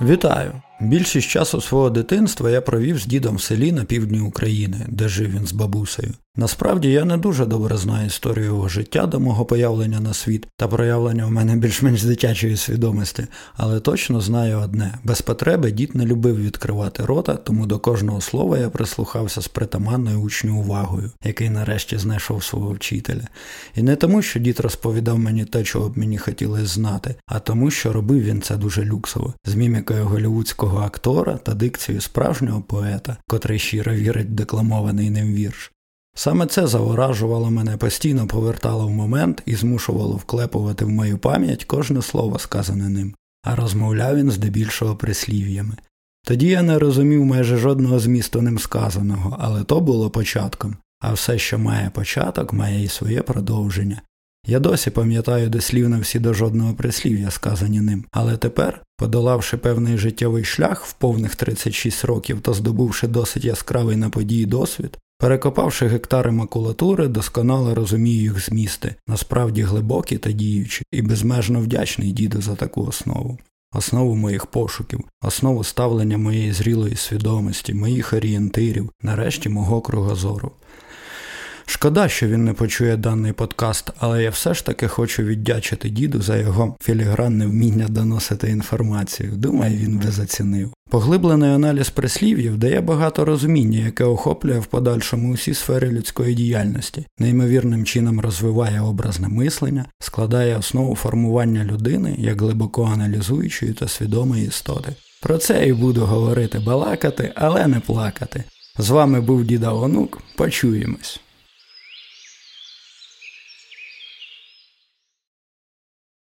Вітаю! Більшість часу свого дитинства я провів з дідом в селі на півдні України, де жив він з бабусею. Насправді я не дуже добре знаю історію його життя до мого появлення на світ та проявлення в мене більш-менш дитячої свідомості, але точно знаю одне: без потреби дід не любив відкривати рота, тому до кожного слова я прислухався з притаманною учню увагою, який нарешті знайшов свого вчителя. І не тому, що дід розповідав мені те, чого б мені хотілося знати, а тому, що робив він це дуже люксово, з мімікою голівудського актора та дикцією справжнього поета, котрий щиро вірить в декламований ним вірш. Саме це заворажувало мене, постійно повертало в момент і змушувало вклепувати в мою пам'ять кожне слово, сказане ним, а розмовляв він здебільшого прислів'ями. Тоді я не розумів майже жодного змісту ним сказаного, але то було початком, а все, що має початок, має і своє продовження. Я досі пам'ятаю дослівно всі до жодного прислів'я, сказані ним, але тепер, подолавши певний життєвий шлях в повних 36 років та здобувши досить яскравий на події досвід, Перекопавши гектари макулатури, досконало розумію їх змісти, насправді глибокі та діючі, і безмежно вдячний діду за таку основу. Основу моїх пошуків, основу ставлення моєї зрілої свідомості, моїх орієнтирів, нарешті мого кругозору. Шкода, що він не почує даний подкаст, але я все ж таки хочу віддячити діду за його філігранне вміння доносити інформацію. Думаю, він би зацінив. Поглиблений аналіз прислів'їв дає багато розуміння, яке охоплює в подальшому усі сфери людської діяльності, неймовірним чином розвиває образне мислення, складає основу формування людини як глибоко аналізуючої та свідомої істоти. Про це і буду говорити балакати, але не плакати. З вами був діда Онук. Почуємось.